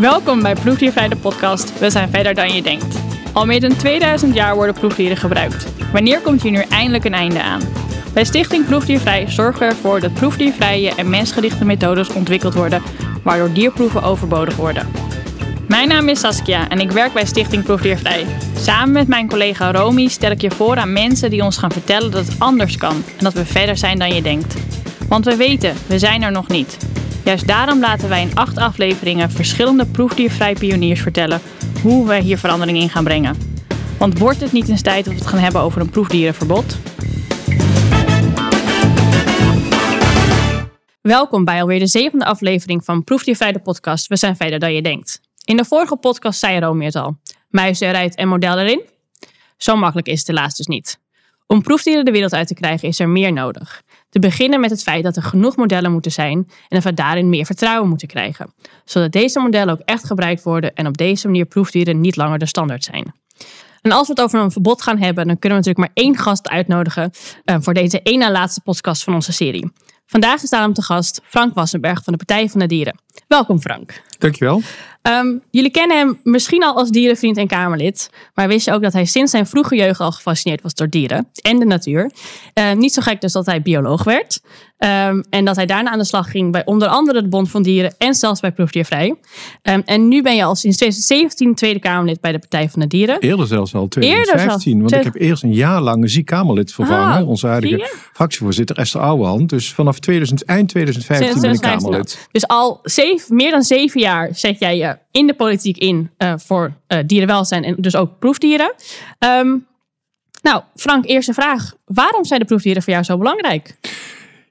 Welkom bij Proefdiervrij de podcast We zijn verder dan je denkt. Al meer dan 2000 jaar worden proefdieren gebruikt. Wanneer komt hier nu eindelijk een einde aan? Bij Stichting Proefdiervrij zorgen we ervoor dat proefdiervrije en mensgerichte methodes ontwikkeld worden, waardoor dierproeven overbodig worden. Mijn naam is Saskia en ik werk bij Stichting Proefdiervrij. Samen met mijn collega Romy stel ik je voor aan mensen die ons gaan vertellen dat het anders kan en dat we verder zijn dan je denkt. Want we weten, we zijn er nog niet. Juist daarom laten wij in acht afleveringen verschillende proefdiervrij pioniers vertellen hoe wij hier verandering in gaan brengen. Want wordt het niet eens tijd dat we het gaan hebben over een proefdierenverbod? Welkom bij alweer de zevende aflevering van Proefdiervrij de podcast We zijn verder dan je denkt. In de vorige podcast zei Romy het al. Muizen eruit en model erin? Zo makkelijk is het helaas dus niet. Om proefdieren de wereld uit te krijgen is er meer nodig. Te beginnen met het feit dat er genoeg modellen moeten zijn en dat we daarin meer vertrouwen moeten krijgen. Zodat deze modellen ook echt gebruikt worden en op deze manier proefdieren niet langer de standaard zijn. En als we het over een verbod gaan hebben, dan kunnen we natuurlijk maar één gast uitnodigen uh, voor deze één na laatste podcast van onze serie. Vandaag is daarom te gast Frank Wassenberg van de Partij van de Dieren. Welkom Frank. Dankjewel. Um, jullie kennen hem misschien al als dierenvriend en Kamerlid, maar wist je ook dat hij sinds zijn vroege jeugd al gefascineerd was door dieren en de natuur. Uh, niet zo gek dus dat hij bioloog werd. Um, en dat hij daarna aan de slag ging bij onder andere de Bond van Dieren en zelfs bij Proefdiervrij. Um, en nu ben je al sinds 2017 Tweede Kamerlid bij de Partij van de Dieren. Eerder zelfs al 2015, want ik heb eerst een jaar lang een ziek Kamerlid vervangen. Ah, onze huidige fractievoorzitter Esther Ouwehand. Dus vanaf 2000, eind 2015 ben ik Kamerlid. Dus al zeven, meer dan zeven jaar zet jij je in de politiek in uh, voor uh, dierenwelzijn en dus ook proefdieren. Um, nou, Frank, eerste vraag. Waarom zijn de proefdieren voor jou zo belangrijk?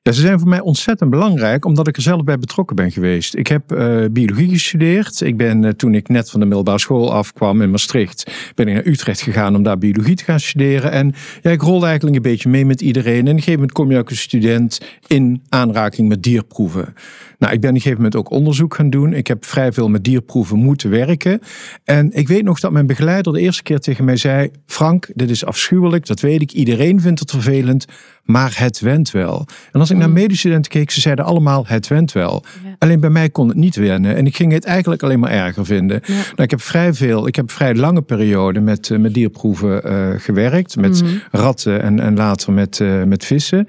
Ja, ze zijn voor mij ontzettend belangrijk, omdat ik er zelf bij betrokken ben geweest. Ik heb uh, biologie gestudeerd. Ik ben uh, toen ik net van de middelbare school afkwam in Maastricht, ben ik naar Utrecht gegaan om daar biologie te gaan studeren. En ja, ik rolde eigenlijk een beetje mee met iedereen. En op een gegeven moment kom je ook als student in aanraking met dierproeven. Nou, ik ben op een gegeven moment ook onderzoek gaan doen. Ik heb vrij veel met dierproeven moeten werken. En ik weet nog dat mijn begeleider de eerste keer tegen mij zei: Frank, dit is afschuwelijk, dat weet ik. Iedereen vindt het vervelend, maar het went wel. En als ik naar mm. medestudenten keek, ze zeiden allemaal: het went wel. Alleen bij mij kon het niet wennen. En ik ging het eigenlijk alleen maar erger vinden. Nou, ik heb vrij veel, ik heb vrij lange periode met, uh, met dierproeven uh, gewerkt. Met mm. ratten en, en later met, uh, met vissen.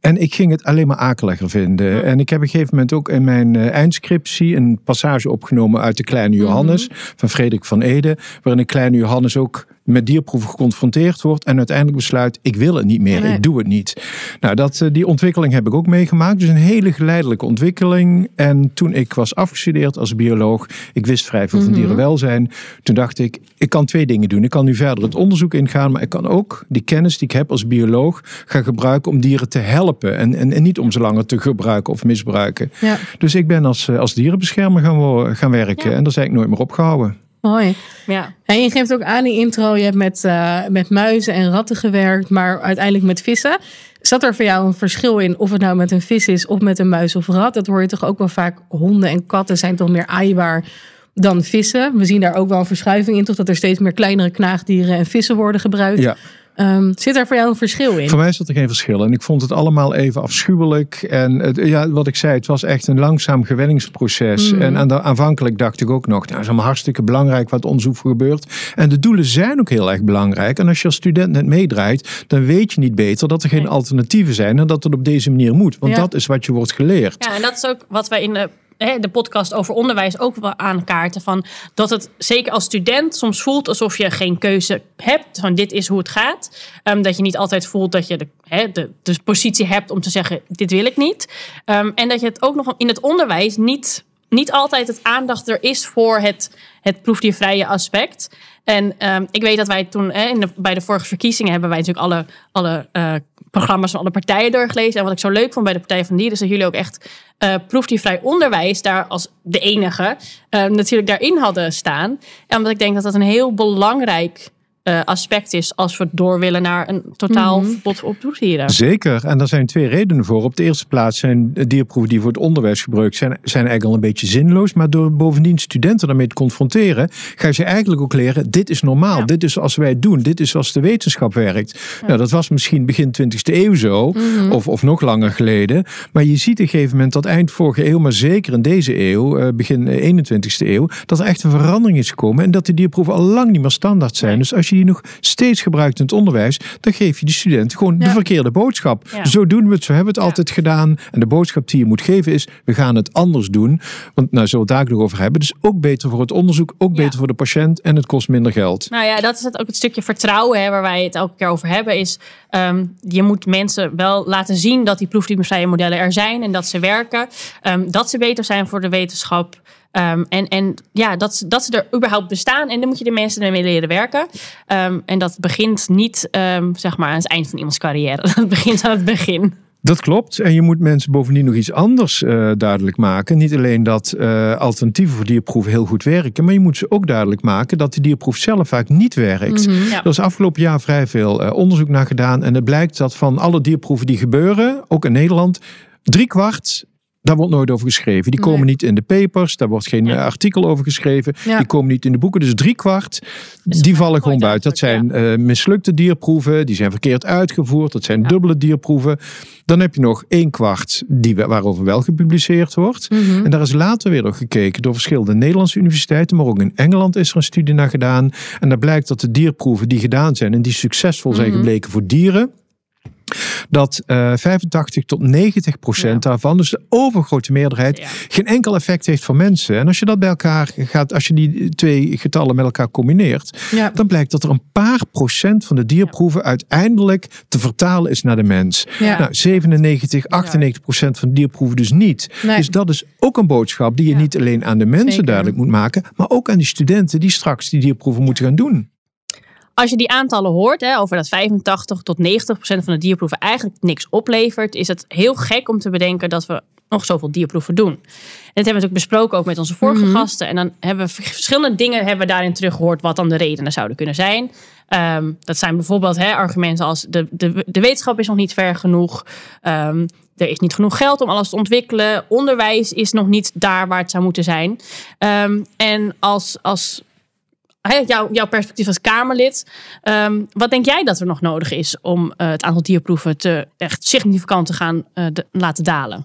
En ik ging het alleen maar akeliger vinden. En ik heb op een gegeven moment ook in mijn uh, eindscriptie een passage opgenomen uit de Kleine Johannes mhm. van Frederik van Ede, waarin de Kleine Johannes ook met dierproeven geconfronteerd wordt en uiteindelijk besluit: ik wil het niet meer, ik doe het niet. Nou, dat, eh, die ontwikkeling heb ik ook meegemaakt. Dus een hele geleidelijke ontwikkeling. En toen ik was afgestudeerd als bioloog, ik wist vrij veel van mhm. dierenwelzijn. Toen dacht ik: ik kan twee dingen doen. Ik kan nu verder het onderzoek ingaan, maar ik kan ook die kennis die ik heb als bioloog gaan gebruiken om dieren te helpen en, en, en niet om ze langer te gebruiken of misbruiken. Ja. Dus ik ben als, eh, als dierenbeschermer gaan, gaan werken en daar zijn ik nooit meer opgehouden. Mooi. Ja. En je geeft ook aan in intro, je hebt met, uh, met muizen en ratten gewerkt, maar uiteindelijk met vissen. Zat er voor jou een verschil in of het nou met een vis is of met een muis of rat? Dat hoor je toch ook wel vaak. Honden en katten zijn toch meer aaibaar dan vissen. We zien daar ook wel een verschuiving in, toch dat er steeds meer kleinere knaagdieren en vissen worden gebruikt. Ja. Um, zit er voor jou een verschil in? Voor mij zat er geen verschil. En ik vond het allemaal even afschuwelijk. En het, ja, wat ik zei, het was echt een langzaam gewenningsproces. Mm. En, en aanvankelijk dacht ik ook nog, nou, het is allemaal hartstikke belangrijk wat onderzoek gebeurt. En de doelen zijn ook heel erg belangrijk. En als je als student net meedraait, dan weet je niet beter dat er geen alternatieven zijn en dat het op deze manier moet. Want dat is wat je wordt geleerd. Ja, en dat is ook wat wij in de de podcast over onderwijs ook wel aankaarten. Van dat het zeker als student soms voelt alsof je geen keuze hebt. Van dit is hoe het gaat. Um, dat je niet altijd voelt dat je de, de, de, positie hebt om te zeggen: dit wil ik niet. Um, en dat je het ook nog in het onderwijs niet, niet altijd het aandacht er is voor het, het proefdiervrije aspect. En um, ik weet dat wij toen in de, bij de vorige verkiezingen hebben wij natuurlijk alle, alle uh, programma's van alle partijen doorgelezen. En wat ik zo leuk vond bij de Partij van Dieren is dat jullie ook echt uh, proefdiervrij onderwijs daar als de enige uh, natuurlijk daarin hadden staan. En omdat ik denk dat dat een heel belangrijk uh, aspect is als we door willen naar een totaal mm verbod op proefdieren. Zeker, en daar zijn twee redenen voor. Op de eerste plaats zijn dierproeven die voor het onderwijs gebruikt zijn, zijn eigenlijk al een beetje zinloos. Maar door bovendien studenten daarmee te confronteren, ga je ze eigenlijk ook leren: dit is normaal, dit is zoals wij het doen, dit is zoals de wetenschap werkt. Nou, dat was misschien begin 20e eeuw zo, mhm. of, of nog langer geleden. Maar je ziet op een gegeven moment dat eind vorige eeuw, maar zeker in deze eeuw, uh, begin 21e eeuw, dat er echt een verandering is gekomen en dat de dierproeven al lang niet meer standaard zijn. Dus als je die nog steeds gebruikt in het onderwijs, dan geef je de student gewoon de verkeerde boodschap. Zo doen we het, zo hebben we het altijd gedaan. En de boodschap die je moet geven is, we gaan het anders doen. Want nou, zullen we het daar nog over hebben. Dus ook beter voor het onderzoek, ook beter voor de patiënt en het kost minder geld. Nou ja, dat is het ook het stukje vertrouwen hè, waar wij het elke keer over hebben. Is ehm, je moet mensen wel laten zien dat die proefdiervrije modellen er zijn en dat ze werken. Um, dat ze beter zijn voor de wetenschap. Ehm, en, en ja, dat, dat ze er überhaupt bestaan. En dan moet je de mensen ermee leren werken. Um, en dat begint niet um, zeg maar aan het eind van iemands carrière. Dat begint aan het begin. Dat klopt. En je moet mensen bovendien nog iets anders uh, duidelijk maken. Niet alleen dat uh, alternatieven voor dierproeven heel goed werken, maar je moet ze ook duidelijk maken dat de dierproef zelf vaak niet werkt. Mm -hmm, ja. Er is afgelopen jaar vrij veel uh, onderzoek naar gedaan. En het blijkt dat van alle dierproeven die gebeuren, ook in Nederland, drie kwart daar wordt nooit over geschreven. Die komen niet in de papers. Daar wordt geen artikel over geschreven. Die komen niet in de boeken. Dus drie kwart, die vallen gewoon buiten. Dat zijn uh, mislukte dierproeven. Die zijn verkeerd uitgevoerd. Dat zijn dubbele dierproeven. Dan heb je nog één kwart die, waarover wel gepubliceerd wordt. Mhm. En daar is later weer nog gekeken door verschillende Nederlandse universiteiten. Maar ook in Engeland is er een studie naar gedaan. En daar blijkt dat de dierproeven die gedaan zijn en die succesvol zijn mhm. gebleken voor dieren dat uh, eh, 85 tot 90 procent daarvan, dus de overgrote meerderheid, geen enkel effect heeft voor mensen. En als je dat bij elkaar gaat, als je die twee getallen met elkaar combineert, dan blijkt dat er een paar procent van de dierproeven uiteindelijk te vertalen is naar de mens. Nou, 97, 98 procent van de dierproeven dus niet. Dus dat is ook een boodschap die je niet alleen aan de mensen duidelijk moet maken, maar ook aan die studenten die straks die dierproeven moeten gaan doen als je die aantallen hoort, hè, over dat 85 tot 90 procent van de dierproeven eigenlijk niks oplevert, is het heel gek om te bedenken dat we nog zoveel dierproeven doen. En dat hebben we natuurlijk besproken ook met onze vorige mhm. gasten. En dan hebben we verschillende dingen hebben we daarin teruggehoord wat dan de redenen zouden kunnen zijn. Ehm, dat zijn bijvoorbeeld hè, argumenten als de, de, de wetenschap is nog niet ver genoeg. Um, er is niet genoeg geld om alles te ontwikkelen. Onderwijs is nog niet daar waar het zou moeten zijn. Um, en als, als jouw, jouw perspectief als Kamerlid. Ehm, wat denk jij dat er nog nodig is om uh, het aantal dierproeven te echt significant te gaan uh, de, laten dalen?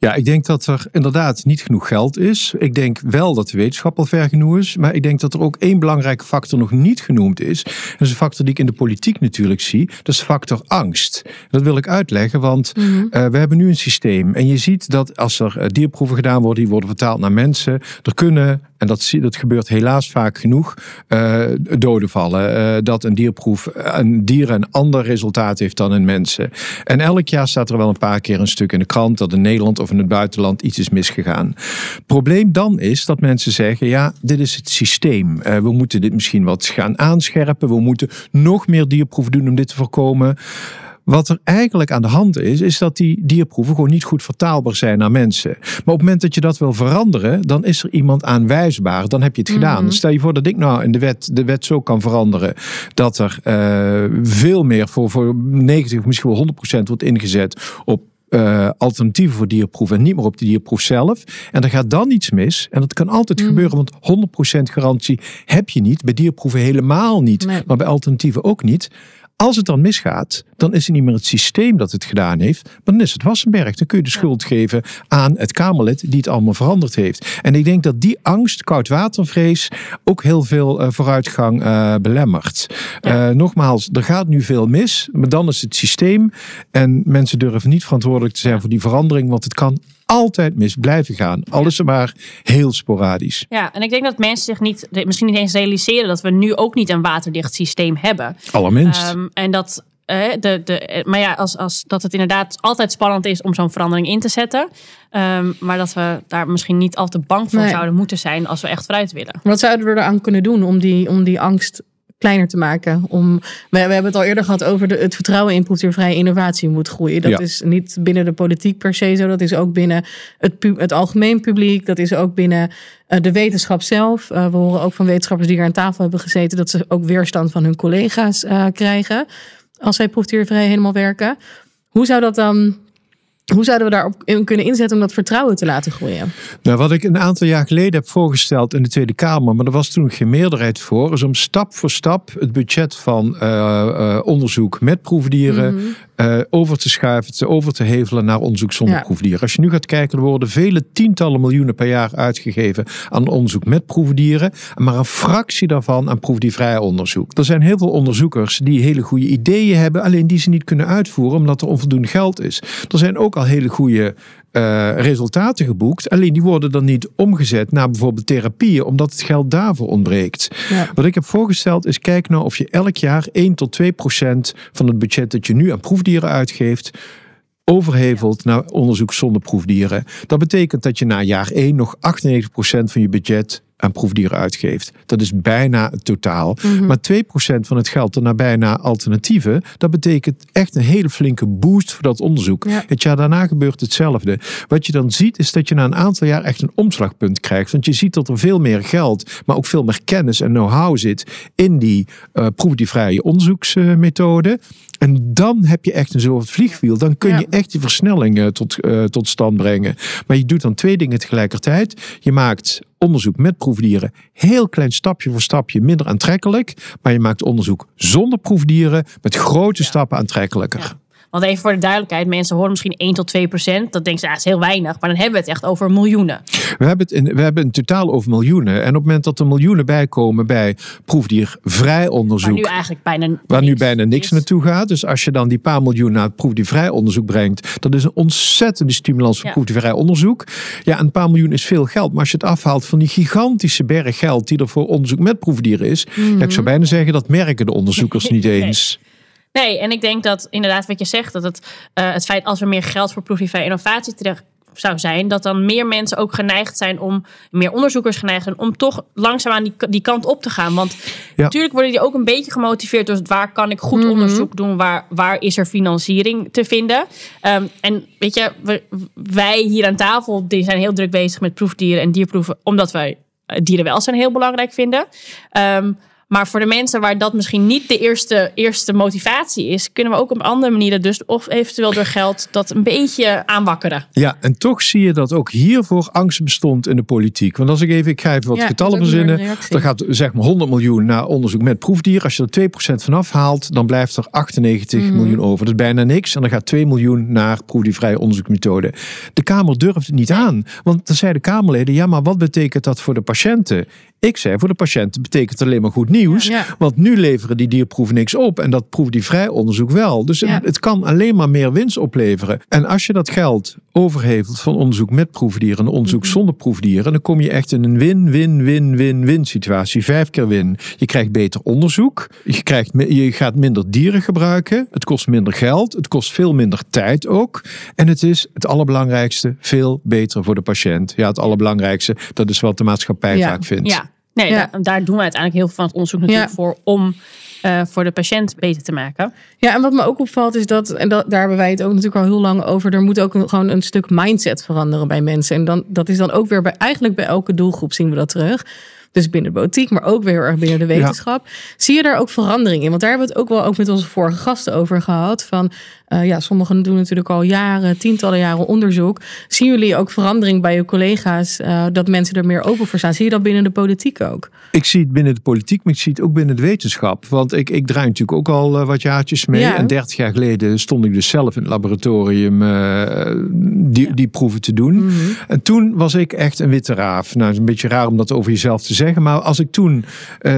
Ja, ik denk dat er inderdaad niet genoeg geld is. Ik denk wel dat de wetenschap al ver genoeg is. Maar ik denk dat er ook één belangrijke factor nog niet genoemd is. Dat is een factor die ik in de politiek natuurlijk zie. Dat is de factor angst. Dat wil ik uitleggen, want mm -hmm. uh, we hebben nu een systeem. En je ziet dat als er dierproeven gedaan worden, die worden vertaald naar mensen. Er kunnen en dat, dat gebeurt helaas vaak genoeg, uh, doden vallen. Uh, dat een dierproef een dier een ander resultaat heeft dan een mensen. En elk jaar staat er wel een paar keer een stuk in de krant dat in Nederland of in het buitenland iets is misgegaan. Probleem dan is dat mensen zeggen: ja, dit is het systeem. Uh, we moeten dit misschien wat gaan aanscherpen. We moeten nog meer dierproeven doen om dit te voorkomen. Wat er eigenlijk aan de hand is, is dat die dierproeven gewoon niet goed vertaalbaar zijn naar mensen. Maar op het moment dat je dat wil veranderen, dan is er iemand aanwijsbaar. Dan heb je het gedaan. Mhm. Stel je voor dat ik nou in de wet, de wet zo kan veranderen dat er uh, veel meer voor, voor 90 of misschien wel 100 procent wordt ingezet op uh, alternatieven voor dierproeven en niet meer op de dierproef zelf. En er gaat dan iets mis. En dat kan altijd mm. gebeuren, want 100% garantie heb je niet. Bij dierproeven helemaal niet, maar bij alternatieven ook niet. Als het dan misgaat, dan is het niet meer het systeem dat het gedaan heeft, maar dan is het Wassenberg. Dan kun je de schuld geven aan het Kamerlid die het allemaal veranderd heeft. En ik denk dat die angst, koudwatervrees, ook heel veel uh, vooruitgang uh, belemmert. Uh, nogmaals, er gaat nu veel mis, maar dan is het systeem. En mensen durven niet verantwoordelijk te zijn voor die verandering, want het kan altijd mis blijven gaan. Alles ja. maar heel sporadisch. Ja, en ik denk dat mensen zich niet, misschien niet eens realiseren dat we nu ook niet een waterdicht systeem hebben. Allerminst. Um, en dat. Uh, de, de, maar ja, als, als, dat het inderdaad altijd spannend is om zo'n verandering in te zetten. Um, maar dat we daar misschien niet al te bang voor nee. zouden moeten zijn als we echt vooruit willen. Wat zouden we eraan kunnen doen om die, om die angst kleiner te maken. Om, we, we hebben het al eerder gehad over de, het vertrouwen in proefdiervrije innovatie moet groeien. Dat is niet binnen de politiek per se zo. Dat is ook binnen het, het algemeen publiek. Dat is ook binnen uh, de wetenschap zelf. Uh, we horen ook van wetenschappers die hier aan tafel hebben gezeten... dat ze ook weerstand van hun collega's uh, krijgen... als zij proefdiervrij helemaal werken. Hoe zou dat dan hoe zouden we daarop kunnen inzetten om dat vertrouwen te laten groeien? Nou, wat ik een aantal jaar geleden heb voorgesteld in de Tweede Kamer, maar er was toen geen meerderheid voor, is om stap voor stap het budget van uh, uh, onderzoek met proefdieren mm -hmm. Uh, over te schuiven, te, over te hevelen naar onderzoek zonder ja. proefdieren. Als je nu gaat kijken, er worden vele tientallen miljoenen per jaar uitgegeven aan onderzoek met proefdieren, maar een fractie daarvan aan proefdiervrij onderzoek. Er zijn heel veel onderzoekers die hele goede ideeën hebben, alleen die ze niet kunnen uitvoeren omdat er onvoldoende geld is. Er zijn ook al hele goede uh, resultaten geboekt. Alleen die worden dan niet omgezet naar bijvoorbeeld therapieën, omdat het geld daarvoor ontbreekt. Ja. Wat ik heb voorgesteld is: kijk nou of je elk jaar 1 tot 2 procent van het budget dat je nu aan proefdieren uitgeeft. Overhevelt naar onderzoek zonder proefdieren. Dat betekent dat je na jaar 1 nog 98% van je budget aan proefdieren uitgeeft. Dat is bijna het totaal. Mm -hmm. Maar 2% van het geld er naar bijna alternatieven, dat betekent echt een hele flinke boost voor dat onderzoek. Ja. Het jaar daarna gebeurt hetzelfde. Wat je dan ziet, is dat je na een aantal jaar echt een omslagpunt krijgt. Want je ziet dat er veel meer geld, maar ook veel meer kennis en know-how zit in die uh, proefdiervrije onderzoeksmethode. En dan heb je echt een soort vliegwiel. Dan kun je echt die versnelling uh, tot, uh, tot stand brengen. Maar je doet dan twee dingen tegelijkertijd. Je maakt onderzoek met proefdieren heel klein stapje voor stapje minder aantrekkelijk. Maar je maakt onderzoek zonder proefdieren met grote ja. stappen aantrekkelijker. Want even voor de duidelijkheid, mensen horen misschien 1 tot 2 procent. Dat denken ze, ah, is heel weinig. Maar dan hebben we het echt over miljoenen. We hebben het in, we hebben een totaal over miljoenen. En op het moment dat er miljoenen bijkomen bij proefdiervrij onderzoek. Waar nu eigenlijk bijna Waar nu bijna niks is. naartoe gaat. Dus als je dan die paar miljoen naar proefdiervrij onderzoek brengt. Dat is een ontzettende stimulans voor ja. proefdiervrij onderzoek. Ja, een paar miljoen is veel geld. Maar als je het afhaalt van die gigantische berg geld die er voor onderzoek met proefdieren is. Mm -hmm. ja, ik zou bijna zeggen dat merken de onderzoekers niet eens. Nee. En ik denk dat inderdaad wat je zegt, dat het, uh, het feit als er meer geld voor proefdiervrije innovatie terecht zou zijn, dat dan meer mensen ook geneigd zijn om, meer onderzoekers geneigd zijn om toch langzaamaan die, die kant op te gaan. Want ja. natuurlijk worden die ook een beetje gemotiveerd door waar kan ik goed mm -hmm. onderzoek doen, waar, waar is er financiering te vinden. Um, en weet je, we, wij hier aan tafel die zijn heel druk bezig met proefdieren en dierproeven, omdat wij dierenwelzijn heel belangrijk vinden. Um, maar voor de mensen waar dat misschien niet de eerste, eerste motivatie is, kunnen we ook op andere manieren, dus of eventueel door geld, dat een beetje aanwakkeren. Ja, en toch zie je dat ook hiervoor angst bestond in de politiek. Want als ik even, ik ga even wat ja, getallen verzinnen. Dan gaat zeg maar 100 miljoen naar onderzoek met proefdier. Als je er 2% vanaf haalt, dan blijft er 98 mm. miljoen over. Dat is bijna niks. En dan gaat 2 miljoen naar proefdiervrije onderzoeksmethode. De Kamer durft het niet aan. Want dan zeiden de Kamerleden, ja, maar wat betekent dat voor de patiënten? Ik zei, voor de patiënten betekent het alleen maar goed nieuws. Ja. Want nu leveren die dierproeven niks op. En dat proeft die vrij onderzoek wel. Dus het kan alleen maar meer winst opleveren. En als je dat geld overhevelt van onderzoek met proefdieren en onderzoek mm-hmm. zonder proefdieren, dan kom je echt in een win-win-win-win-win situatie. Vijf keer win. Je krijgt beter onderzoek. Je, krijgt, je gaat minder dieren gebruiken. Het kost minder geld. Het kost veel minder tijd ook. En het is het allerbelangrijkste veel beter voor de patiënt. Ja, het allerbelangrijkste, dat is wat de maatschappij vaak vindt. Ja. Nee, ja. daar, daar, doen we uiteindelijk heel veel van het onderzoek natuurlijk ja. voor om uh, voor de patiënt beter te maken. Ja, en wat me ook opvalt is dat, en dat, daar hebben wij het ook natuurlijk al heel lang over, er moet ook een, gewoon een stuk mindset veranderen bij mensen. En dan, dat is dan ook weer bij, eigenlijk bij elke doelgroep zien we dat terug. Dus binnen de politiek, maar ook weer heel erg binnen de wetenschap. Ja. Zie je daar ook verandering in? Want daar hebben we het ook wel ook met onze vorige gasten over gehad. Van uh, ja, sommigen doen natuurlijk al jaren, tientallen jaren onderzoek. Zien jullie ook verandering bij je collega's? Uh, dat mensen er meer open voor staan? Zie je dat binnen de politiek ook? Ik zie het binnen de politiek, maar ik zie het ook binnen de wetenschap. Want ik, ik draai natuurlijk ook al uh, wat jaartjes mee. Ja. En dertig jaar geleden stond ik dus zelf in het laboratorium die, die proeven te doen. Mm -hmm. En toen was ik echt een witte raaf. Nou, het is een beetje raar om dat over jezelf te zeggen. Maar als ik toen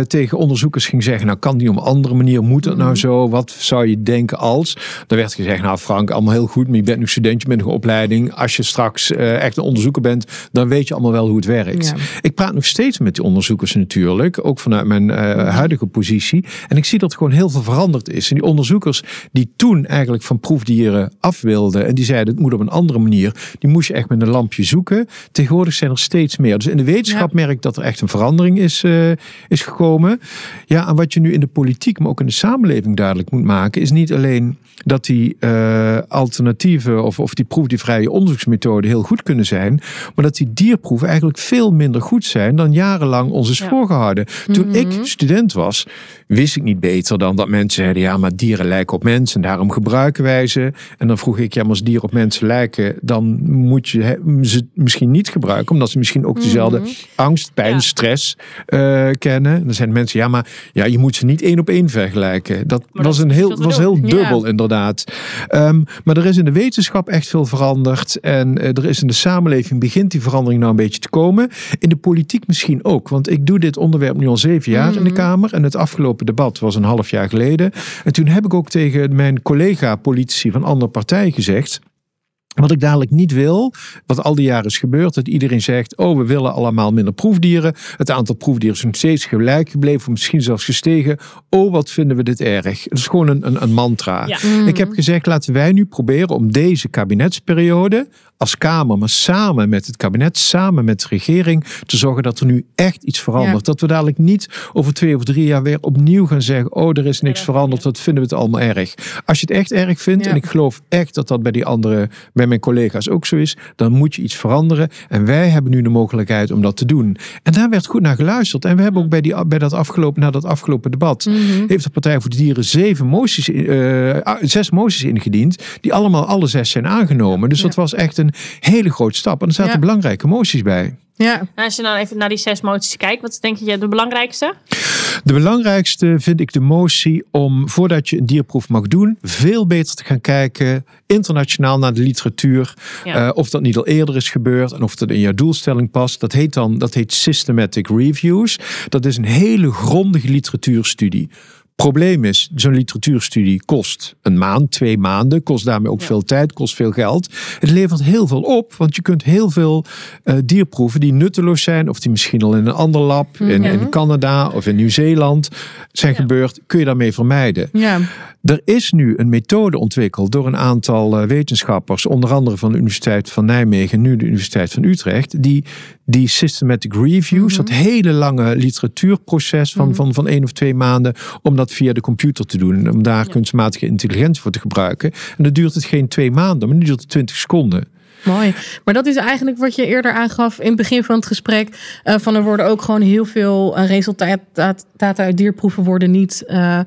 tegen onderzoekers ging zeggen, nou kan die op een andere manier, moet het nou Mhm. zo? Wat zou je denken als? Dan werd gezegd, nou Frank, allemaal heel goed, maar je bent nu studentje met een opleiding. Als je straks uh, echt een onderzoeker bent, dan weet je allemaal wel hoe het werkt. Ja. Ik praat nog steeds met die onderzoekers natuurlijk, ook vanuit mijn uh, huidige positie. En ik zie dat gewoon heel veel veranderd is. En die onderzoekers die toen eigenlijk van proefdieren af wilden en die zeiden, het moet op een andere manier, die moest je echt met een lampje zoeken. Tegenwoordig zijn er steeds meer. Dus in de wetenschap ja. merk ik dat er echt een verandering verandering is, uh, is gekomen. Ja, en wat je nu in de politiek, maar ook in de samenleving duidelijk moet maken, is niet alleen dat die uh, alternatieven of, of die proefdiervrije onderzoeksmethoden heel goed kunnen zijn, maar dat die dierproeven eigenlijk veel minder goed zijn dan jarenlang ons is voorgehouden. Toen ik mhm. student was, wist ik niet beter dan dat mensen zeiden: ja, maar dieren lijken op mensen en daarom gebruiken wij ze. En dan vroeg ik: ja, maar als dieren op mensen lijken, dan moet je ze misschien niet gebruiken, omdat ze misschien ook dezelfde mhm. angst, pijn, stress uh, kennen. Dan zijn mensen: ja, maar ja, je moet ze niet één op één vergelijken. Dat was, een heel, was heel dubbel, inderdaad. Um, maar er is in de wetenschap echt veel veranderd. En uh, er is in de samenleving begint die verandering nou een beetje te komen. In de politiek misschien ook. Want ik doe dit onderwerp nu al zeven jaar in de mhm. Kamer. En het afgelopen debat was een half jaar geleden. En toen heb ik ook tegen mijn collega-politici van andere partijen gezegd. Wat ik dadelijk niet wil, wat al die jaren is gebeurd, dat iedereen zegt: Oh, we willen allemaal minder proefdieren. Het aantal proefdieren is nog steeds gelijk gebleven, misschien zelfs gestegen. Oh, wat vinden we dit erg? Het is gewoon een, een, een mantra. Ik heb gezegd: laten wij nu proberen om deze kabinetsperiode als Kamer, maar samen met het kabinet, samen met de regering, te zorgen dat er nu echt iets verandert. Dat we dadelijk niet over twee of drie jaar weer opnieuw gaan zeggen: Oh, er is niks veranderd, wat vinden we het allemaal erg. Als je het echt erg vindt, en ik geloof echt dat dat bij die andere, bij mijn collega's ook zo is, dan moet je iets veranderen. En wij hebben nu de mogelijkheid om dat te doen. En daar werd goed naar geluisterd. En we hebben ook bij, die, bij dat afgelopen, na dat afgelopen debat, mhm. heeft de Partij voor de Dieren zeven moties, uh, zes moties ingediend, die allemaal alle zes zijn aangenomen. Dus dat was echt een hele grote stap. En er zaten belangrijke moties bij. Ja. Nou, als je dan even naar die zes moties kijkt, wat denk je de belangrijkste? De belangrijkste vind ik de motie om, voordat je een dierproef mag doen, veel beter te gaan kijken internationaal naar de literatuur. Eh, of dat niet al eerder is gebeurd en of dat in jouw doelstelling past. Dat heet dan dat heet systematic reviews. Dat is een hele grondige literatuurstudie. Probleem is, zo'n literatuurstudie kost een maand, twee maanden, kost daarmee ook veel tijd, kost veel geld. Het levert heel veel op, want je kunt heel veel uh, dierproeven die nutteloos zijn, of die misschien al in een ander lab, in, mhm. in Canada of in Nieuw-Zeeland zijn gebeurd, kun je daarmee vermijden. Ja. Er is nu een methode ontwikkeld door een aantal eh, wetenschappers, onder andere van de Universiteit van Nijmegen, nu de Universiteit van Utrecht, die die systematic reviews, mhm. dat hele lange literatuurproces van, mm van, van één of twee maanden, om dat via de computer te doen. Om daar kunstmatige intelligentie voor te gebruiken. En dan duurt het geen twee maanden, maar nu duurt het twintig seconden. Mooi. Maar dat is eigenlijk wat je eerder aangaf in het begin van het gesprek. Uh, van er worden ook gewoon heel veel uh, resultaten uit dierproeven worden niet. Uh,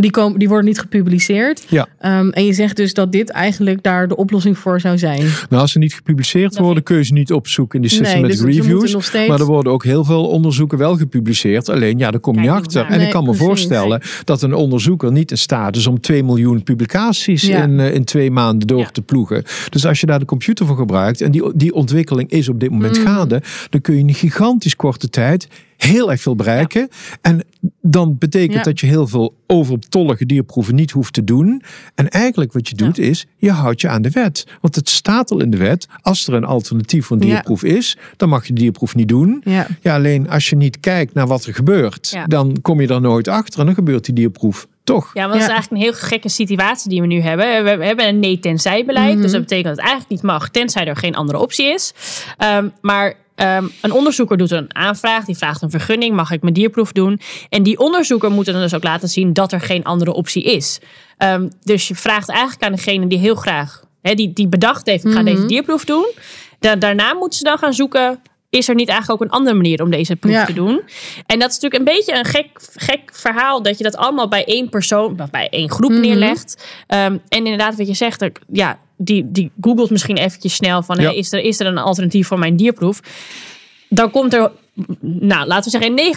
die, komen, die worden niet gepubliceerd. Ja. Um, en je zegt dus dat dit eigenlijk daar de oplossing voor zou zijn. Nou, als ze niet gepubliceerd worden, kun je ze niet opzoeken in die systematic nee, dus reviews. Steeds... Maar er worden ook heel veel onderzoeken wel gepubliceerd. Alleen, ja, daar kom je niet achter. En ik kan me voorstellen dat een onderzoeker niet in staat is om 2 miljoen publicaties in, in twee maanden door te ploegen. Dus als je daar de computer voor gebruikt en die, die ontwikkeling is op dit moment mm. gaande, dan kun je in een gigantisch korte tijd heel erg veel bereiken. En dan betekent dat je heel veel overtollige dierproeven niet hoeft te doen. En eigenlijk wat je doet is, je houdt je aan de wet. Want het staat al in de wet, als er een alternatief voor een dierproef is, dan mag je de dierproef niet doen. Ja. alleen als je niet kijkt naar wat er gebeurt, dan kom je er nooit achter en dan gebeurt die dierproef toch? Ja, want dat is eigenlijk een heel gekke situatie die we nu hebben. We hebben een nee-tenzij beleid. Dus mhm. dat betekent dat het eigenlijk niet mag, tenzij er geen andere optie is. Um, maar Ehm, een onderzoeker doet een aanvraag, die vraagt een vergunning, mag ik mijn dierproef doen? En die onderzoeker moet dan dus ook laten zien dat er geen andere optie is. Ehm, dus je vraagt eigenlijk aan degene die heel graag, die, die bedacht heeft, ik ga deze mhm. dierproef doen. daarna moeten ze dan gaan zoeken, is er niet eigenlijk ook een andere manier om deze proef te doen? En dat is natuurlijk een beetje een gek, gek verhaal dat je dat allemaal bij één persoon, bij één groep mhm. neerlegt. Um, en inderdaad, wat je zegt, ja, die, die googelt misschien eventjes snel van is, er, is er een alternatief voor mijn dierproef? Dan komt er nou, laten we zeggen, in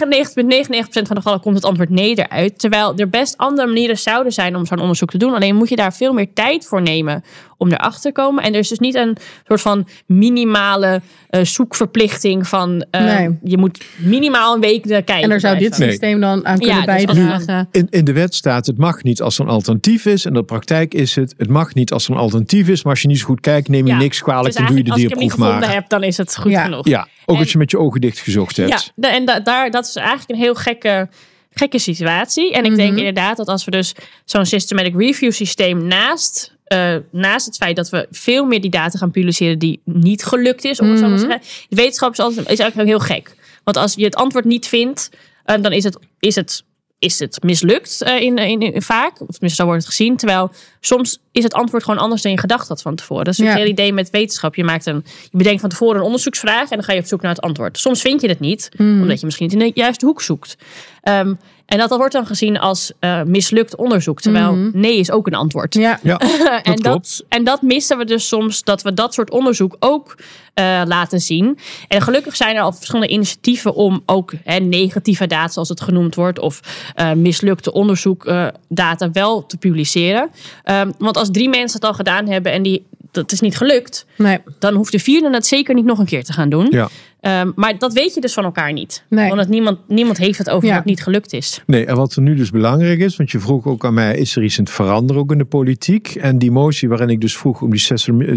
99,99% van de gevallen komt het antwoord nee eruit. Terwijl er best andere manieren zouden zijn om zo'n onderzoek te doen. Alleen moet je daar veel meer tijd voor nemen om erachter te komen. En er is dus niet een soort van minimale uh, zoekverplichting van uh, je moet minimaal een week kijken. En er zou dit systeem dan aan kunnen ja, dus bijdragen. in, in de wet staat het mag niet als er een alternatief is. En in de praktijk is het het mag niet als er een alternatief is. Maar als je niet zo goed kijkt, neem je niks kwalijk. Dus dan doe je de dierproef maar. Als ik hem niet gevonden heb, dan is het goed genoeg. Ja, ook als je met je ogen dicht gezocht hebt. Ja, en daar, dat is eigenlijk een heel gekke gekke situatie. En ik denk mhm. inderdaad dat als we dus zo'n systematic review systeem naast uh, naast het feit dat we veel meer die data gaan publiceren die niet gelukt is, om mm -hmm. zo te mhm. zeggen. De wetenschap is, altijd, is eigenlijk heel gek. Want als je het antwoord niet vindt, uh, dan is het, is het is het mislukt uh, in, in, in, vaak. Of tenminste, zo wordt het gezien. Terwijl soms is het antwoord gewoon anders dan je gedacht had van tevoren. Dat is het hele idee met wetenschap. Je, maakt een, je bedenkt van tevoren een onderzoeksvraag en dan ga je op zoek naar het antwoord. Soms vind je het niet, mm. omdat je misschien het in de juiste hoek zoekt. Um, en dat, dat wordt dan gezien als uh, mislukt onderzoek. Terwijl mm -hmm. nee is ook een antwoord. Ja, ja dat en, dat, en dat missen we dus soms, dat we dat soort onderzoek ook uh, laten zien. En gelukkig zijn er al verschillende initiatieven om ook hè, negatieve data, zoals het genoemd wordt, of uh, mislukte onderzoekdata wel te publiceren. Um, want als drie mensen het al gedaan hebben en die, dat is niet gelukt, nee. dan hoeft de vierde het zeker niet nog een keer te gaan doen. Ja. Um, maar dat weet je dus van elkaar niet. Nee. Want niemand, niemand heeft het over ja. dat het niet gelukt is. Nee, en wat er nu dus belangrijk is, want je vroeg ook aan mij, is er iets in het veranderen ook in de politiek? En die motie waarin ik dus vroeg om die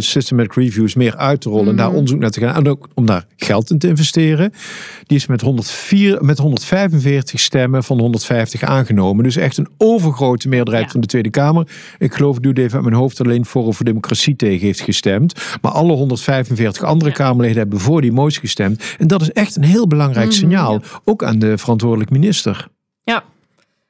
systematic reviews meer uit te rollen, mm. en daar onderzoek naar te gaan, en ook om daar geld in te investeren, die is met, 104, met 145 stemmen van 150 aangenomen. Dus echt een overgrote meerderheid ja. van de Tweede Kamer. Ik geloof, ik doe het even uit mijn hoofd, alleen Forum voor Democratie tegen heeft gestemd. Maar alle 145 andere ja. Kamerleden hebben voor die motie gestemd. En dat is echt een heel belangrijk signaal, mm, ja. ook aan de verantwoordelijk minister. Ja,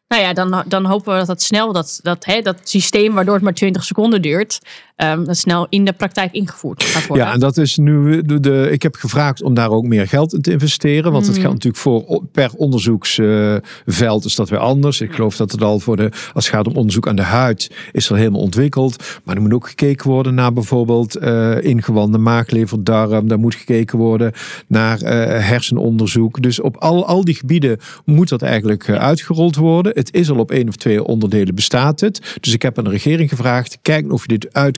nou ja, dan, dan hopen we dat het snel, dat, dat, hè, dat systeem waardoor het maar 20 seconden duurt, um, dat snel in de praktijk ingevoerd gaat worden. Ja, en dat is nu de, de ik heb gevraagd om daar ook meer geld in te investeren, want het Mhm. geldt natuurlijk voor per onderzoeksveld is dat weer anders. Ik geloof dat het al voor de, als het gaat om onderzoek aan de huid, is er helemaal ontwikkeld. Maar er moet ook gekeken worden naar bijvoorbeeld uh, ingewanden, maaglever, darm. Daar moet gekeken worden naar uh, hersenonderzoek. Dus op al, al die gebieden moet dat eigenlijk uh, uitgerold worden. Het is al op één of twee onderdelen bestaat het. Dus ik heb aan de regering gevraagd, kijk of je dit uit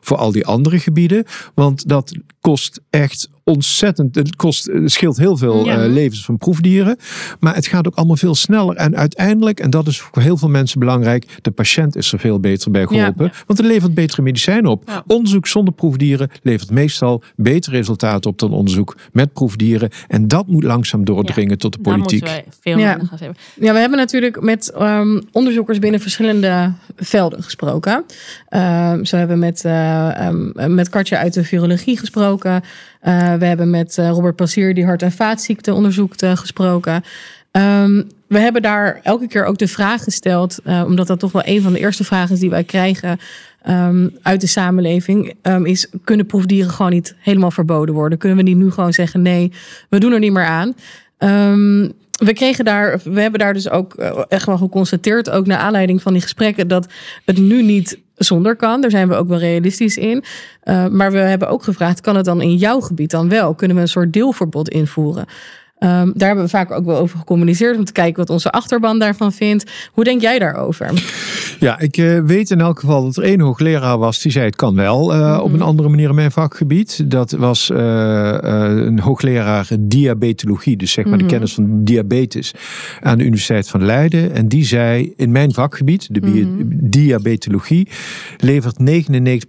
voor al die andere gebieden. Want dat kost echt ontzettend. Het kost, het scheelt heel veel Ja. uh, levens van proefdieren. Maar het gaat ook allemaal veel sneller. En uiteindelijk, en dat is voor heel veel mensen belangrijk, de patiënt is er veel beter bij geholpen. Ja. Want het levert betere medicijnen op. Ja. Onderzoek zonder proefdieren levert meestal betere resultaten op dan onderzoek met proefdieren. En dat moet langzaam doordringen tot de Daar politiek. moeten we veel Ja. gaan hebben. Ja, we hebben natuurlijk met um, onderzoekers binnen verschillende velden gesproken. Um, zo hebben we met, uh, um, met Katja uit de virologie gesproken. Uh, we hebben met uh, Robert Passier, die hart- en vaatziekten onderzoekt, uh, gesproken. Um, we hebben daar elke keer ook de vraag gesteld, omdat dat toch wel een van de eerste vragen is die wij krijgen um, uit de samenleving, um, is kunnen proefdieren gewoon niet helemaal verboden worden? Kunnen we niet nu gewoon zeggen nee, we doen er niet meer aan? We kregen daar, we hebben daar dus ook echt wel geconstateerd, ook naar aanleiding van die gesprekken, dat het nu niet zonder kan. Daar zijn we ook wel realistisch in. Uh, maar we hebben ook gevraagd, kan het dan in jouw gebied dan wel? Kunnen we een soort deelverbod invoeren? Um, daar hebben we vaak ook wel over gecommuniceerd om te kijken wat onze achterban daarvan vindt. Hoe denk jij daarover? Ja, ik uh, weet in elk geval dat er één hoogleraar was die zei het kan wel uh, mm-hmm. op een andere manier in mijn vakgebied. Dat was uh, een hoogleraar diabetologie, dus zeg maar de kennis van diabetes aan de Universiteit van Leiden. En die zei in mijn vakgebied, de mm-hmm. diabetologie, levert 99%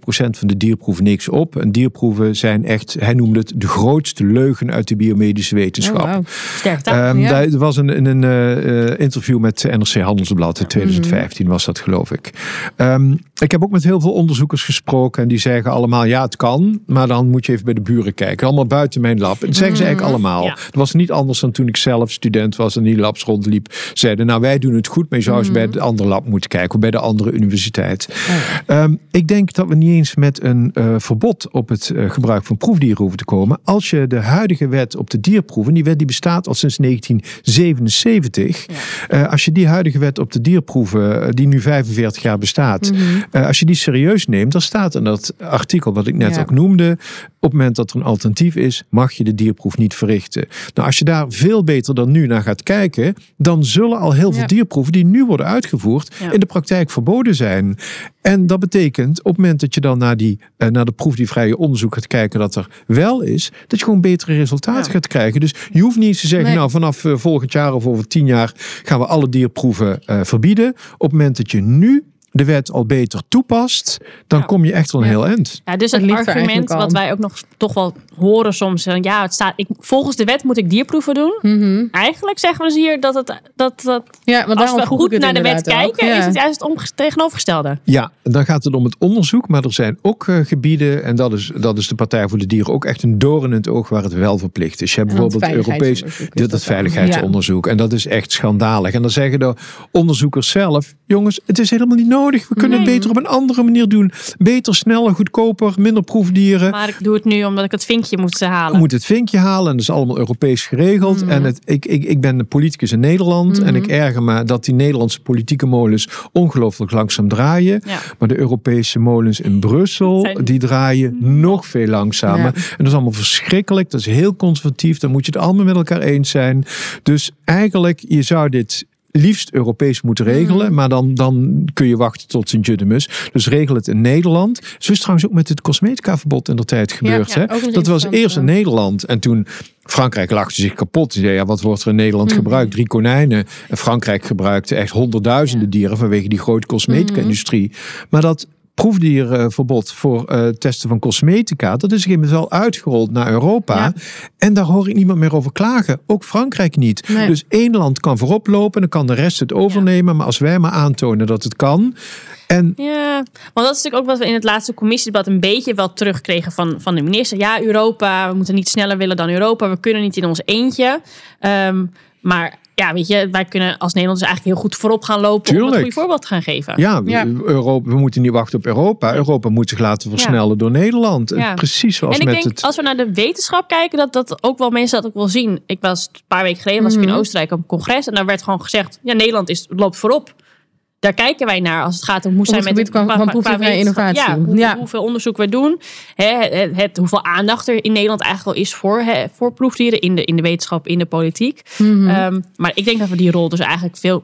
van de dierproeven niks op. En dierproeven zijn echt, hij noemde het de grootste leugen uit de biomedische wetenschap. Oh, wow. Sterk um, ja. Er was een, een uh, interview met NRC Handelsblad in 2015 was dat geloof ik. Um, ik heb ook met heel veel onderzoekers gesproken en die zeggen allemaal ja het kan, maar dan moet je even bij de buren kijken. Allemaal buiten mijn lab. Dat zeggen ze eigenlijk allemaal. Ja. Het was niet anders dan toen ik zelf student was en die labs rondliep. Zeiden nou wij doen het goed, maar je zou eens bij de andere lab moeten kijken of bij de andere universiteit. Oh. Um, ik denk dat we niet eens met een uh, verbod op het uh, gebruik van proefdieren hoeven te komen. Als je de huidige wet op de dierproeven, die wet die bestaat al sinds 1977. Ja. Uh, als je die huidige wet op de dierproeven, die nu 45 jaar bestaat, Mm-hmm. Uh, als je die serieus neemt, dan staat in dat artikel wat ik net Ja. ook noemde, op het moment dat er een alternatief is, mag je de dierproef niet verrichten. Nou, als je daar veel beter dan nu naar gaat kijken, dan zullen al heel veel Ja. dierproeven die nu worden uitgevoerd, Ja. in de praktijk verboden zijn. En dat betekent, op het moment dat je dan naar, die, uh, naar de proefdiervrije onderzoek gaat kijken dat er wel is, dat je gewoon betere resultaten gaat krijgen. Dus je hoeft niet eens te zeggen, Nee. nou vanaf uh, volgend jaar of over tien jaar gaan we alle dierproeven verbieden. Op het moment dat je nu de wet al beter toepast, dan Ja. kom je echt wel een Ja. heel eind. Ja, dus Dat het argument wat wij ook nog toch wel horen soms, ja, het staat, ik, volgens de wet moet ik dierproeven doen. Mhm. Eigenlijk zeggen we hier dat het, dat, dat Ja, want als we goed naar de wet kijken, Ja. is het juist het omge- tegenovergestelde. Ja, dan gaat het om het onderzoek. Maar er zijn ook eh, gebieden, en dat is, dat is de Partij voor de Dieren ook echt een doorn in het oog waar het wel verplicht is. Je hebt bijvoorbeeld Europees dit, dat veiligheidsonderzoek. En dat is echt schandalig. En dan zeggen de onderzoekers zelf: jongens, het is helemaal niet nodig. We kunnen het beter op een andere manier doen. Beter, sneller, goedkoper, minder proefdieren. Maar ik doe het nu omdat ik het vinkje moet We halen. moeten het vinkje halen en dat is allemaal Europees geregeld. En het, ik, ik, ik ben een politicus in Nederland en ik erger me dat die Nederlandse politieke molens ongelooflijk langzaam draaien. Ja. Maar de Europese molens in Brussel, Zijn- die draaien nog veel langzamer. Ja. En dat is allemaal verschrikkelijk. Dat is heel conservatief. Dan moet je het allemaal met elkaar eens zijn. Dus eigenlijk, je zou dit liefst Europees moeten regelen. Maar dan, dan kun je wachten tot Sint-Judemus. Dus regel het in Nederland. Zo is trouwens ook met het cosmetica-verbod in de tijd gebeurd. ja, hè? Dat was eerst in Nederland. En toen Frankrijk lachte zich kapot. Zei, ja, wat wordt er in Nederland gebruikt? Drie konijnen. En Frankrijk gebruikte echt honderdduizenden dieren vanwege die grote cosmetica-industrie. Maar dat proefdierenverbod voor eh, testen van cosmetica, dat is een wel uitgerold naar Europa. Ja. En daar hoor ik niemand meer over klagen. Ook Frankrijk niet. Nee. Dus één land kan voorop lopen, dan kan de rest het overnemen. Maar als wij maar aantonen dat het kan. En Ja, want dat is natuurlijk ook wat we in het laatste commissiedebat een beetje wel terugkregen van, van de minister. Ja, Europa, we moeten niet sneller willen dan Europa. We kunnen niet in ons eentje. Ehm, maar ja, weet je, wij kunnen als Nederlanders eigenlijk heel goed voorop gaan lopen om Tuurlijk. een goede voorbeeld te gaan geven. ja. Europa, we moeten niet wachten op Europa. Europa moet zich laten versnellen door Nederland. Ja. Precies zoals en ik met denk, het. als we naar de wetenschap kijken, dat, dat ook wel mensen dat ook wel zien. Ik was een paar weken geleden was ik Mhm. in Oostenrijk op een congres en daar werd gewoon gezegd: ja, Nederland is, loopt voorop. Daar kijken wij naar als het gaat om hoe zij met qua- qua- qua wetenschap- innovatie. Ja, hoe- Ja. hoeveel onderzoek we doen. Hè, het, het- hoeveel aandacht er in Nederland eigenlijk wel is voor, hè, voor proefdieren in de, in de wetenschap, in de politiek. Mhm. Ehm, maar ik denk dat we die rol dus eigenlijk veel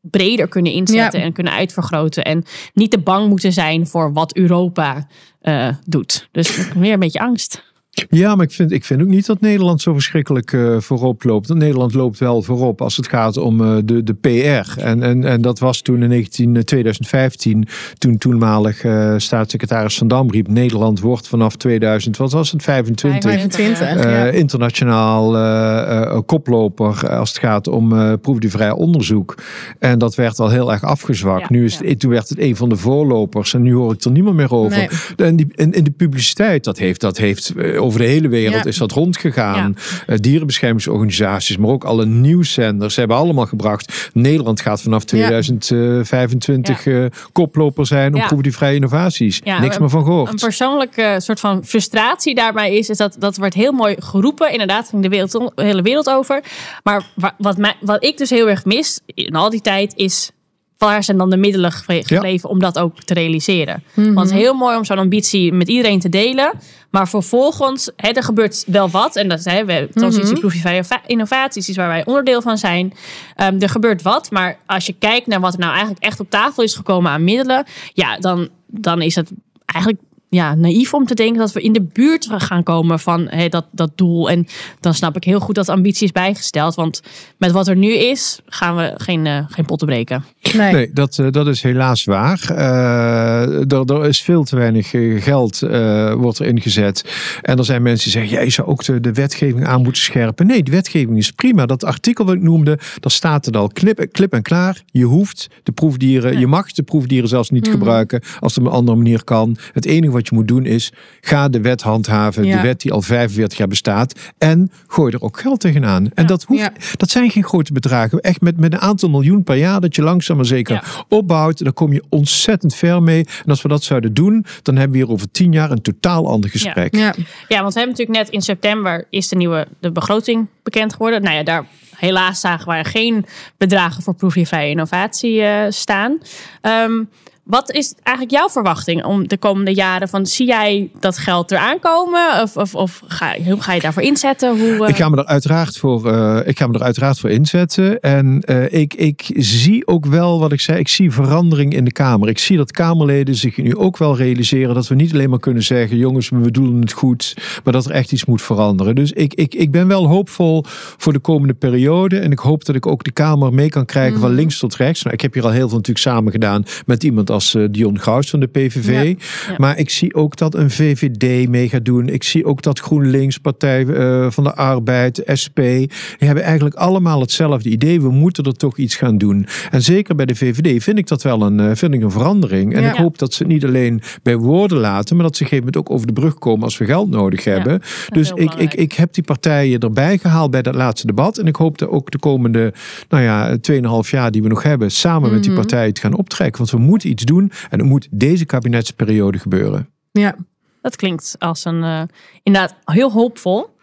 breder kunnen inzetten Ja. en kunnen uitvergroten. En niet te bang moeten zijn voor wat Europa eh, doet. Dus meer een beetje angst. Ja, maar ik vind, ik vind ook niet dat Nederland zo verschrikkelijk eh, voorop loopt. Nederland loopt wel voorop als het gaat om eh, de, de PR. En, en, en dat was toen in 19, eh, 2015, toen toenmalig eh, staatssecretaris Van Dam riep... Nederland wordt vanaf 2000, wat was het, 25... 25, eh, ja. internationaal eh, eh, koploper als het gaat om eh proefdiervrij onderzoek. En dat werd al heel erg afgezwakt. Ja, nu is het, toen werd het een van de voorlopers en nu hoor ik er niemand meer over. Nee. En die, in, in de publiciteit, dat heeft, dat heeft eh, over de hele wereld is dat rondgegaan. Eh, dierenbeschermingsorganisaties, maar ook alle nieuwszenders hebben allemaal gebracht. Nederland gaat vanaf 2025 eh, koploper zijn op proefdiervrije innovaties. Ja, Niks een- meer van Een gehoord. persoonlijke soort van frustratie daarbij is, is dat dat wordt heel mooi geroepen. Inderdaad, ging de, wereld, de hele wereld over. Maar wa- wat, mij, wat ik dus heel erg mis in al die tijd is. Waar zijn dan de middelen ge- gebleven om dat ook te realiseren? Want het is heel mooi om zo'n ambitie met iedereen te delen. Maar vervolgens, hè, er gebeurt wel wat. En dat is hè, we hebben transitieproefvrije innovaties, is waar wij onderdeel van zijn. Ehm, er gebeurt wat. Maar als je kijkt naar wat er nou eigenlijk echt op tafel is gekomen aan middelen. Ja, dan, dan is het eigenlijk ja, naïef om te denken dat we in de buurt gaan komen van hè, dat, dat doel. En dan snap ik heel goed dat ambitie is bijgesteld. Want met wat er nu is, gaan we geen, eh, geen potten breken. Nee. Nee, dat, eh, dat is helaas waar. Eh, er, er is veel te weinig geld eh, wordt er ingezet. En er zijn mensen die zeggen, ja, je zou ook de, de wetgeving aan moeten scherpen. Nee, de wetgeving is prima. Dat artikel wat ik noemde, daar staat het al klip, klip en klaar. Je hoeft de proefdieren, je mag de proefdieren zelfs niet gebruiken als het op een andere manier kan. Het enige wat je moet doen is, ga de wet handhaven. Ja. De wet die al 45 jaar bestaat. En gooi er ook geld tegenaan. En dat, hoeft, dat zijn geen grote bedragen. Echt met, met een aantal miljoen per jaar dat je langzaam maar zeker opbouwt. Dan kom je ontzettend ver mee. En als we dat zouden doen, dan hebben we hier over tien jaar een totaal ander gesprek. Ja. Ja, want we hebben natuurlijk net in september is de nieuwe de begroting bekend geworden. Nou ja, daar helaas zagen we geen bedragen voor proefdiervrije innovatie eh, staan. Ehm, wat is eigenlijk jouw verwachting om de komende jaren? Van, zie jij dat geld eraan komen? Of, of, of ga, hoe ga je daarvoor inzetten? Hoe, eh, Ik ga me er uiteraard voor, eh, ik ga me er uiteraard voor inzetten. En eh, ik, ik zie ook wel wat ik zei. Ik zie verandering in de Kamer. Ik zie dat Kamerleden zich nu ook wel realiseren dat we niet alleen maar kunnen zeggen: jongens, we bedoelen het goed, maar dat er echt iets moet veranderen. Dus ik, ik, ik ben wel hoopvol voor de komende periode. En ik hoop dat ik ook de Kamer mee kan krijgen van links tot rechts. Nou, ik heb hier al heel veel natuurlijk samen gedaan met iemand als was Dion Gauws van de PVV. Maar ik zie ook dat een VVD mee gaat doen. Ik zie ook dat GroenLinks, Partij van de Arbeid, SP, die hebben eigenlijk allemaal hetzelfde idee. We moeten er toch iets gaan doen. En zeker bij de VVD vind ik dat wel een, vind ik een verandering. En ik hoop dat ze het niet alleen bij woorden laten, maar dat ze op een gegeven moment ook over de brug komen als we geld nodig hebben. dus ik, ik, ik heb die partijen erbij gehaald bij dat laatste debat. En ik hoop dat ook de komende, nou ja, 2,5 jaar die we nog hebben, samen met die mhm. partijen te gaan optrekken. Want we moeten iets doen en het moet deze kabinetsperiode gebeuren. Ja. Dat klinkt als een, uh, inderdaad heel hoopvol.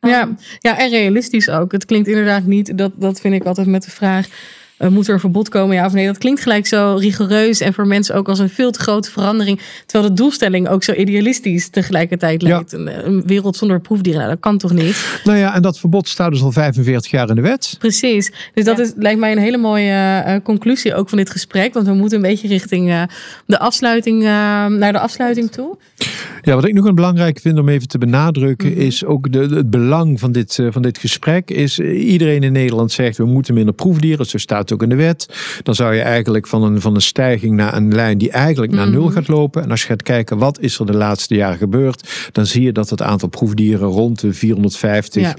Ja, ehm, ja, en realistisch ook. Het klinkt inderdaad niet, dat, dat vind ik altijd met de vraag uh, moet er een verbod komen, ja of nee? Dat klinkt gelijk zo rigoureus en voor mensen ook als een veel te grote verandering. Terwijl de doelstelling ook zo idealistisch tegelijkertijd lijkt. Een, een, wereld zonder proefdieren, nou, dat kan toch niet? Nou ja, en dat verbod staat dus al 45 jaar in de wet. Precies. Dus dat is, lijkt mij een hele mooie uh, conclusie ook van dit gesprek. Want we moeten een beetje richting uh, de afsluiting, naar de afsluiting toe. Ja, wat ik nog een belangrijk vind om even te benadrukken, mhm. is ook de, het belang van dit, van dit gesprek. Is iedereen in Nederland zegt we moeten minder proefdieren. Zo staat ook in de wet. Dan zou je eigenlijk van een, van een stijging naar een lijn die eigenlijk naar nul mhm. gaat lopen. En als je gaat kijken wat is er de laatste jaren gebeurd, dan zie je dat het aantal proefdieren rond de 450,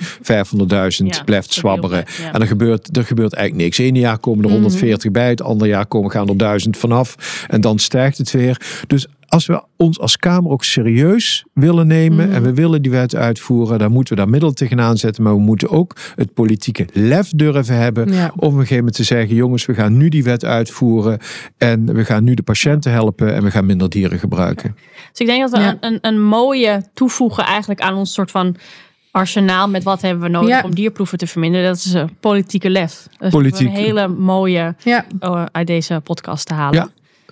500.000 blijft zwabberen. En er gebeurt, er gebeurt eigenlijk niks. Eén jaar komen er 140 mhm. bij, het andere jaar komen, gaan er 1000 vanaf. En dan stijgt het weer. Dus als we ons als Kamer ook serieus willen nemen en we willen die wet uitvoeren, dan moeten we daar middel tegenaan zetten. Maar we moeten ook het politieke lef durven hebben om op een gegeven moment te zeggen: jongens, we gaan nu die wet uitvoeren en we gaan nu de patiënten helpen en we gaan minder dieren gebruiken. Dus ik denk dat we een, een mooie toevoegen eigenlijk aan ons soort van arsenaal met wat hebben we nodig om dierproeven te verminderen. Dat is een politieke lef. Dat is een hele mooie ja. Oh, uit deze podcast te halen. Ja.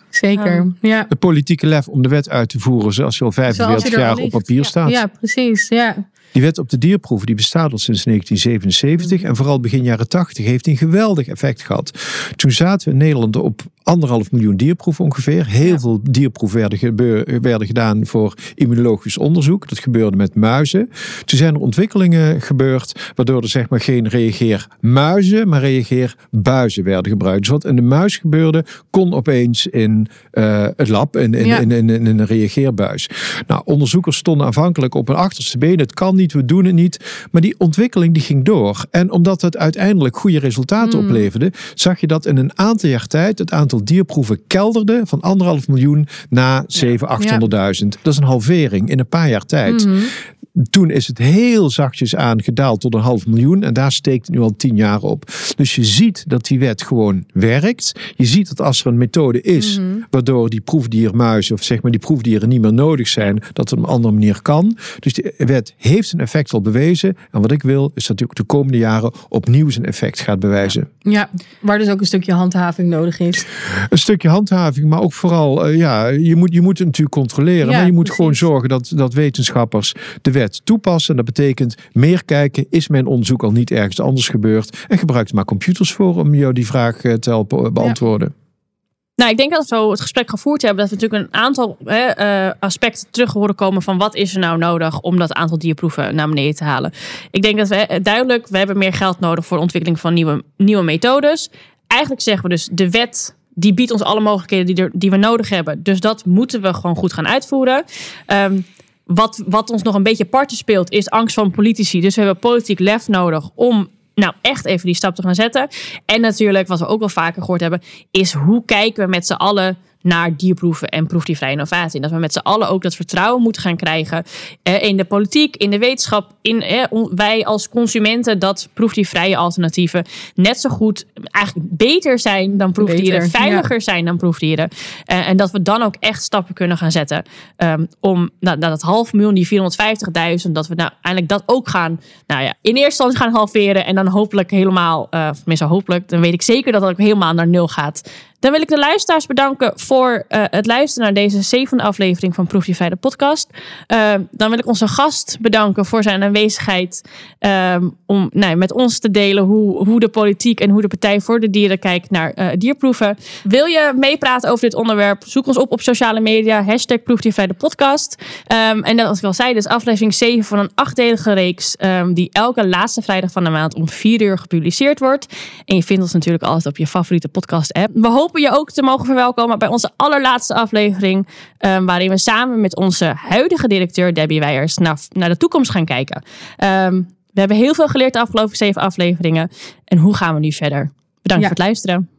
Zeker, ja. De politieke lef om de wet uit te voeren zoals je al 45 jaar op papier staat. Ja, precies. Ja. Die wet op de dierproeven die bestaat al sinds 1977 en vooral begin jaren 80 heeft een geweldig effect gehad. Toen zaten we in Nederland op anderhalf miljoen dierproeven ongeveer. Heel veel dierproeven werden, werden, gedaan voor immunologisch onderzoek. Dat gebeurde met muizen. Toen zijn er ontwikkelingen gebeurd waardoor er zeg maar geen reageermuizen, maar reageerbuizen werden gebruikt. Dus wat in de muis gebeurde, kon opeens in uh, het lab, in, in, in, in, in, een reageerbuis. Nou, onderzoekers stonden aanvankelijk op hun achterste benen. Het kan niet, we doen het niet. Maar die ontwikkeling die ging door. En omdat het uiteindelijk goede resultaten mm. opleverde, zag je dat in een aantal jaar tijd het aantal dierproeven kelderde van anderhalf miljoen naar 700.000, 800.000. Dat is een halvering in een paar jaar tijd. Mhm. Toen is het heel zachtjes aan gedaald tot een half miljoen. En daar steekt het nu al tien jaar op. Dus je ziet dat die wet gewoon werkt. Je ziet dat als er een methode is. Mhm. waardoor die proefdiermuizen. of zeg maar die proefdieren niet meer nodig zijn. dat het op een andere manier kan. Dus die wet heeft zijn effect al bewezen. En wat ik wil is dat die ook de komende jaren opnieuw zijn effect gaat bewijzen. Ja, waar dus ook een stukje handhaving nodig is. Een stukje handhaving, maar ook vooral. Uh, ja, je moet, je moet het natuurlijk controleren. maar je moet gewoon zorgen dat, dat wetenschappers de wet toepassen. Dat betekent meer kijken, is mijn onderzoek al niet ergens anders gebeurd? En gebruik maar computers voor om jou die vraag eh, te helpen eh, beantwoorden. Nou, ik denk dat we het gesprek gevoerd hebben, dat we natuurlijk een aantal hè, uh, aspecten terug horen komen van wat is er nou nodig om dat aantal dierproeven naar beneden te halen. Ik denk dat we duidelijk, we hebben meer geld nodig voor de ontwikkeling van nieuwe, nieuwe methodes. Eigenlijk zeggen we dus, de wet die biedt ons alle mogelijkheden die, er, die we nodig hebben. Dus dat moeten we gewoon goed gaan uitvoeren. Um, wat, wat ons nog een beetje parten speelt, is angst van politici. Dus we hebben politiek lef nodig om nou echt even die stap te gaan zetten. En natuurlijk, wat we ook wel vaker gehoord hebben, is hoe kijken we met z'n allen naar dierproeven en proefdiervrije innovatie. En dat we met z'n allen ook dat vertrouwen moeten gaan krijgen eh, in de politiek, in de wetenschap, in eh, wij als consumenten, dat proefdiervrije alternatieven net zo goed, eigenlijk beter zijn dan proefdieren, veiliger zijn dan proefdieren. Uh, en dat we dan ook echt stappen kunnen gaan zetten um, om nou, dat half miljoen, die 450.000, dat we nou eindelijk dat ook gaan, nou ja, in eerste instantie gaan halveren en dan hopelijk helemaal, uh, of hopelijk, dan weet ik zeker dat dat ook helemaal naar nul gaat. Dan wil ik de luisteraars bedanken voor uh, het luisteren naar deze zevende aflevering van de podcast. Uh, dan wil ik onze gast bedanken voor zijn aanwezigheid um, om nou, met ons te delen hoe, hoe de politiek en hoe de Partij voor de Dieren kijkt naar uh, dierproeven. Wil je meepraten over dit onderwerp? Zoek ons op op sociale media. Hashtag de podcast. Um, en als ik al zei, dit is aflevering 7 van een achtdelige reeks die elke laatste vrijdag van de maand om 4 uur gepubliceerd wordt. En je vindt ons natuurlijk altijd op je favoriete podcast app. We hopen je ook te mogen verwelkomen bij onze allerlaatste aflevering. Um, waarin we samen met onze huidige directeur Debbie Weijers naar, naar de toekomst gaan kijken. Um, we hebben heel veel geleerd de afgelopen zeven afleveringen. En hoe gaan we nu verder? Bedankt voor het luisteren.